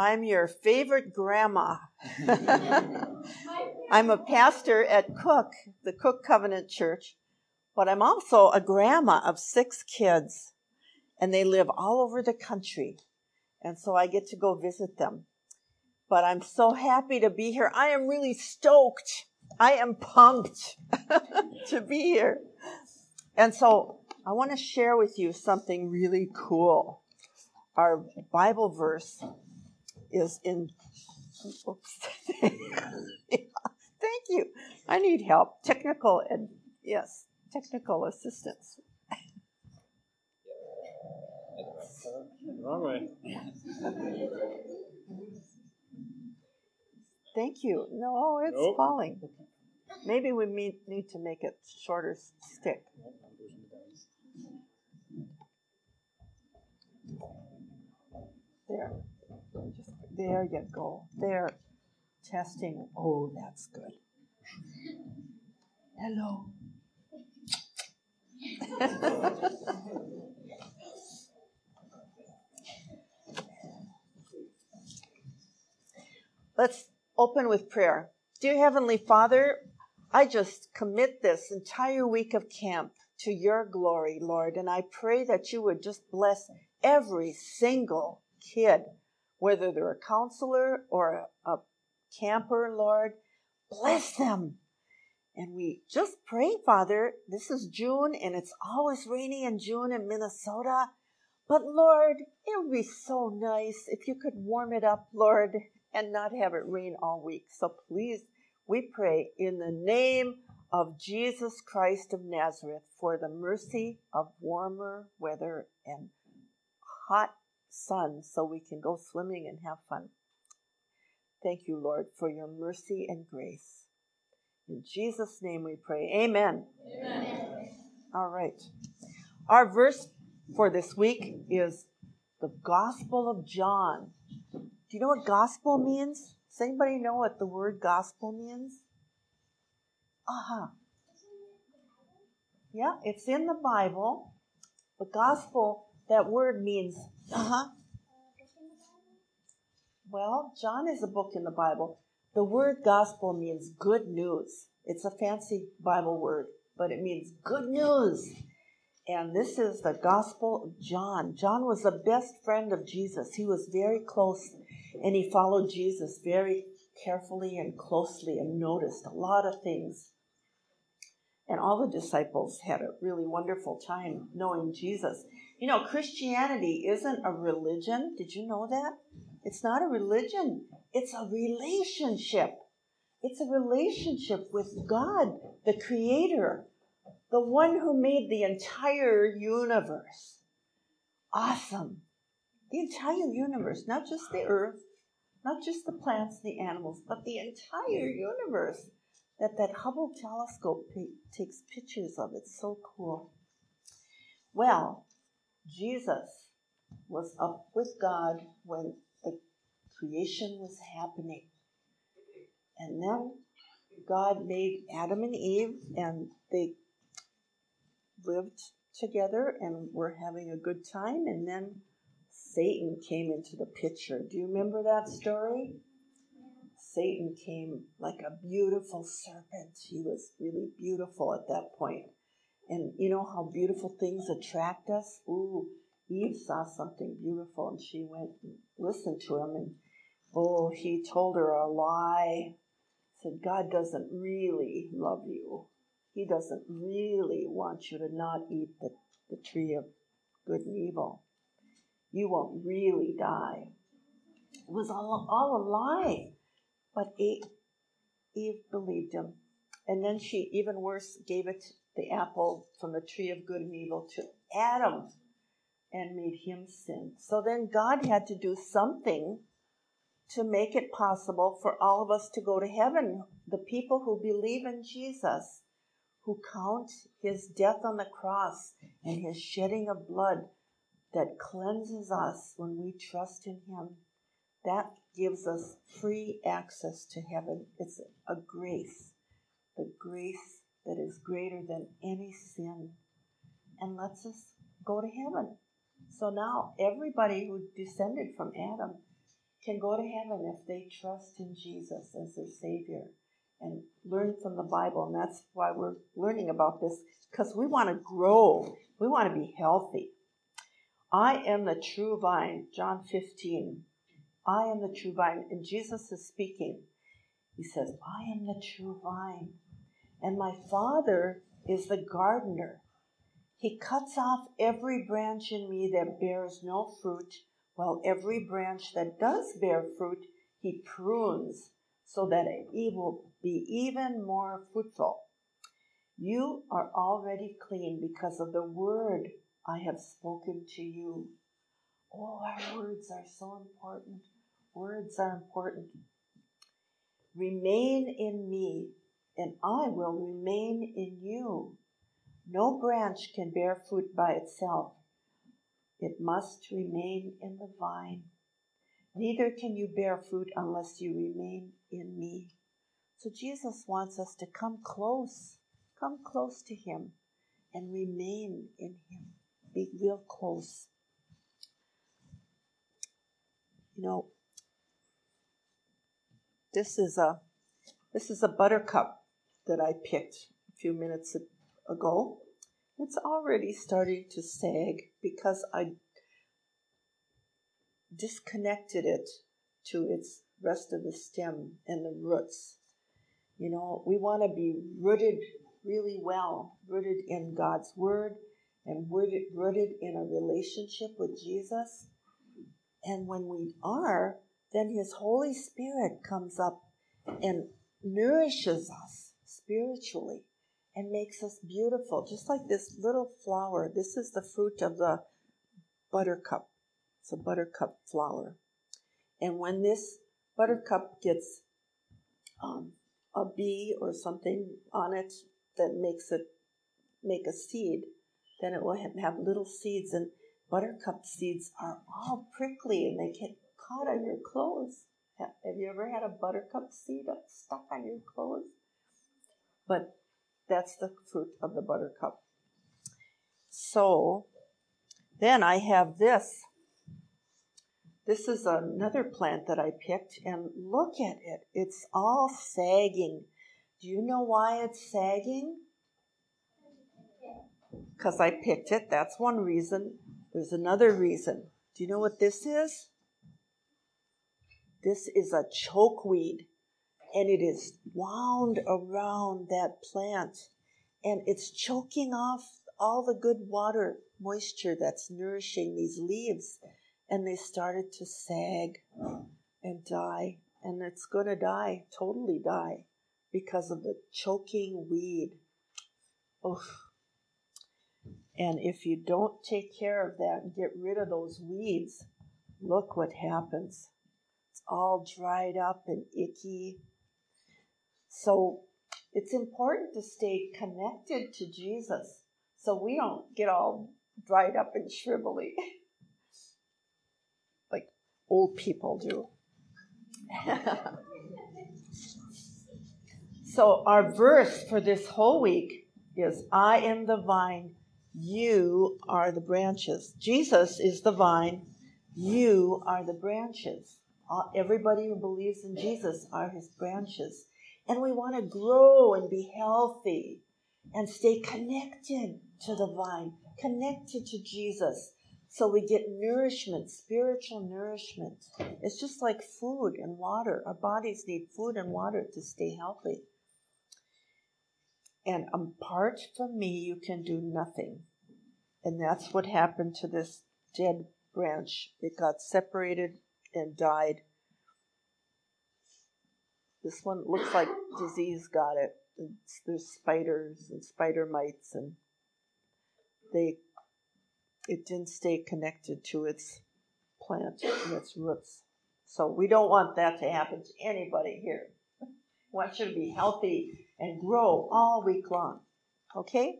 I'm your favorite grandma. I'm a pastor at Cook, the Cook Covenant Church, but I'm also a grandma of six kids, and they live all over the country. And so I get to go visit them. But I'm so happy to be here. I am really stoked. I am pumped to be here. And so I want to share with you something really cool. Our Bible verse is in. Oops. Thank you. I need help. Technical and yes, technical assistance. Wrong way. Thank you. No, it's Nope. falling. Maybe we need, need to make it shorter stick. There. There you go. There. Testing. Oh, that's good. Hello. Let's open with prayer. Dear Heavenly Father, I just commit this entire week of camp to your glory, Lord, and I pray that you would just bless every single kid, whether they're a counselor or a, a camper, Lord. Bless them. And we just pray, Father, this is June and it's always rainy in June in Minnesota. But Lord, it would be so nice if you could warm it up, Lord, and not have it rain all week. So please, we pray in the name of Jesus Christ of Nazareth for the mercy of warmer weather and hot sun so we can go swimming and have fun. Thank you, Lord, for your mercy and grace. In Jesus' name we pray. Amen. Amen. All right. Our verse for this week is the Gospel of John. Do you know what gospel means? Does anybody know what the word gospel means? Uh huh. Yeah, it's in the Bible. The gospel, that word means, uh huh. Well, John is a book in the Bible. The word gospel means good news. It's a fancy Bible word, but it means good news. And this is the Gospel of John. John was the best friend of Jesus. He was very close and he followed Jesus very carefully and closely and noticed a lot of things. And all the disciples had a really wonderful time knowing Jesus. You know, Christianity isn't a religion. Did you know that? It's not a religion, it's a relationship. It's a relationship with God, the Creator, the one who made the entire universe. Awesome. The entire universe, not just the earth, not just the plants, the animals, but the entire universe that that Hubble telescope ta- takes pictures of. It's so cool. Well, Jesus was up with God when the creation was happening. And then God made Adam and Eve, and they lived together and were having a good time. And then Satan came into the picture. Do you remember that story? Satan came like a beautiful serpent. He was really beautiful at that point. And you know how beautiful things attract us? Ooh, Eve saw something beautiful and she went and listened to him and oh, he told her a lie. Said, God doesn't really love you. He doesn't really want you to not eat the, the tree of good and evil. You won't really die. It was all, all a lie. But Eve, Eve believed him. And then she, even worse, gave it the apple from the tree of good and evil to Adam and made him sin. So then God had to do something to make it possible for all of us to go to heaven. The people who believe in Jesus, who count his death on the cross and his shedding of blood that cleanses us when we trust in him, that gives us free access to heaven. It's a grace, the grace that is greater than any sin and lets us go to heaven. So now everybody who descended from Adam can go to heaven if they trust in Jesus as their Savior and learn from the Bible. And that's why we're learning about this because we want to grow, we want to be healthy. I am the true vine, John 15. I am the true vine. And Jesus is speaking. He says, I am the true vine. And my Father is the gardener. He cuts off every branch in me that bears no fruit, while every branch that does bear fruit, he prunes so that it will be even more fruitful. You are already clean because of the word I have spoken to you. Oh, our words are so important. Words are important. Remain in me, and I will remain in you. No branch can bear fruit by itself. It must remain in the vine. Neither can you bear fruit unless you remain in me. So Jesus wants us to come close, come close to him and remain in him. Be real close. You know, this is a this is a buttercup that I picked a few minutes ago. It's already starting to sag because I disconnected it to its rest of the stem and the roots. You know, we want to be rooted really well, rooted in God's Word and rooted, rooted in a relationship with Jesus. And when we are, then His Holy Spirit comes up and nourishes us spiritually and makes us beautiful, just like this little flower. This is the fruit of the buttercup. It's a buttercup flower. And when this buttercup gets um, a bee or something on it that makes it make a seed, then it will have, little seeds. And buttercup seeds are all prickly and they get caught on your clothes. Have you ever had a buttercup seed stuck on your clothes? But that's the fruit of the buttercup. So then I have this. This is another plant that I picked, and look at it. It's all sagging. Do you know why it's sagging? Because I picked it. That's one reason. There's another reason. Do you know what this is? This is a chokeweed and it is wound around that plant and it's choking off all the good water moisture that's nourishing these leaves and they started to sag and die and it's going to die totally die because of the choking weed Oof. and if you don't take care of that and get rid of those weeds look what happens it's all dried up and icky so it's important to stay connected to Jesus so we don't get all dried up and shrivelly like old people do. so our verse for this whole week is I am the vine, you are the branches. Jesus is the vine, you are the branches. Everybody who believes in Jesus are his branches. And we want to grow and be healthy and stay connected to the vine, connected to Jesus. So we get nourishment, spiritual nourishment. It's just like food and water. Our bodies need food and water to stay healthy. And apart from me, you can do nothing. And that's what happened to this dead branch. It got separated and died this one looks like disease got it. It's, there's spiders and spider mites, and they it didn't stay connected to its plant and its roots. So we don't want that to happen to anybody here. We want you to be healthy and grow all week long. Okay?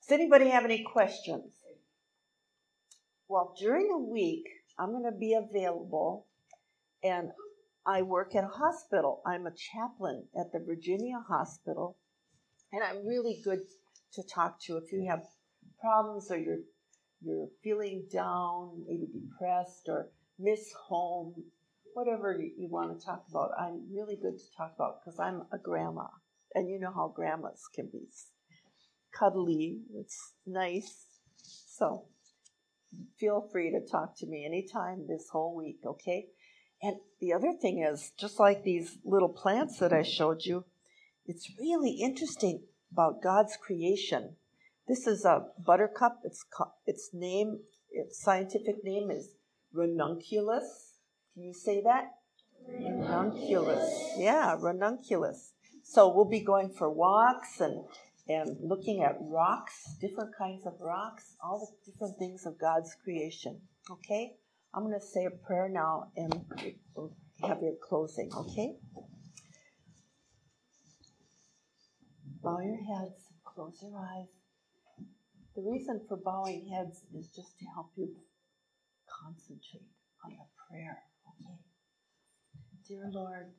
Does anybody have any questions? Well, during the week, I'm going to be available and I work at a hospital. I'm a chaplain at the Virginia Hospital, and I'm really good to talk to if you have problems or you're you're feeling down, maybe depressed, or miss home, whatever you, you want to talk about. I'm really good to talk about because I'm a grandma. And you know how grandmas can be cuddly, it's nice. So feel free to talk to me anytime this whole week, okay? And the other thing is, just like these little plants that I showed you, it's really interesting about God's creation. This is a buttercup. Its its name, its scientific name is ranunculus. Can you say that? Ranunculus. Yeah, ranunculus. So we'll be going for walks and and looking at rocks, different kinds of rocks, all the different things of God's creation. Okay? I'm going to say a prayer now and we'll have your closing, okay? Bow your heads, close your eyes. The reason for bowing heads is just to help you concentrate on the prayer, okay? Dear Lord,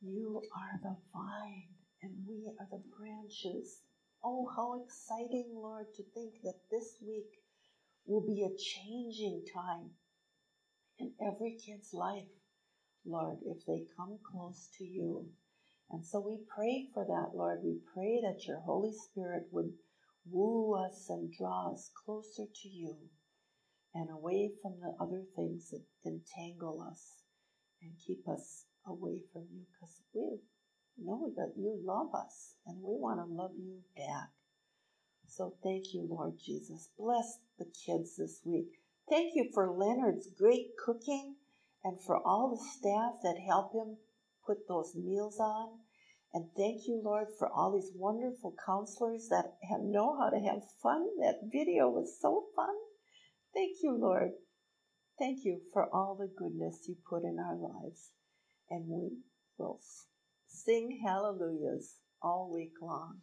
you are the vine and we are the branches. Oh, how exciting, Lord, to think that this week will be a changing time in every kid's life, Lord, if they come close to you. And so we pray for that, Lord. We pray that your Holy Spirit would woo us and draw us closer to you and away from the other things that entangle us and keep us away from you because we know that you love us and we want to love you back. So thank you, Lord Jesus. Bless the kids this week. Thank you for Leonard's great cooking and for all the staff that help him put those meals on. And thank you, Lord, for all these wonderful counselors that know how to have fun. That video was so fun. Thank you, Lord. Thank you for all the goodness you put in our lives. And we will sing hallelujahs all week long.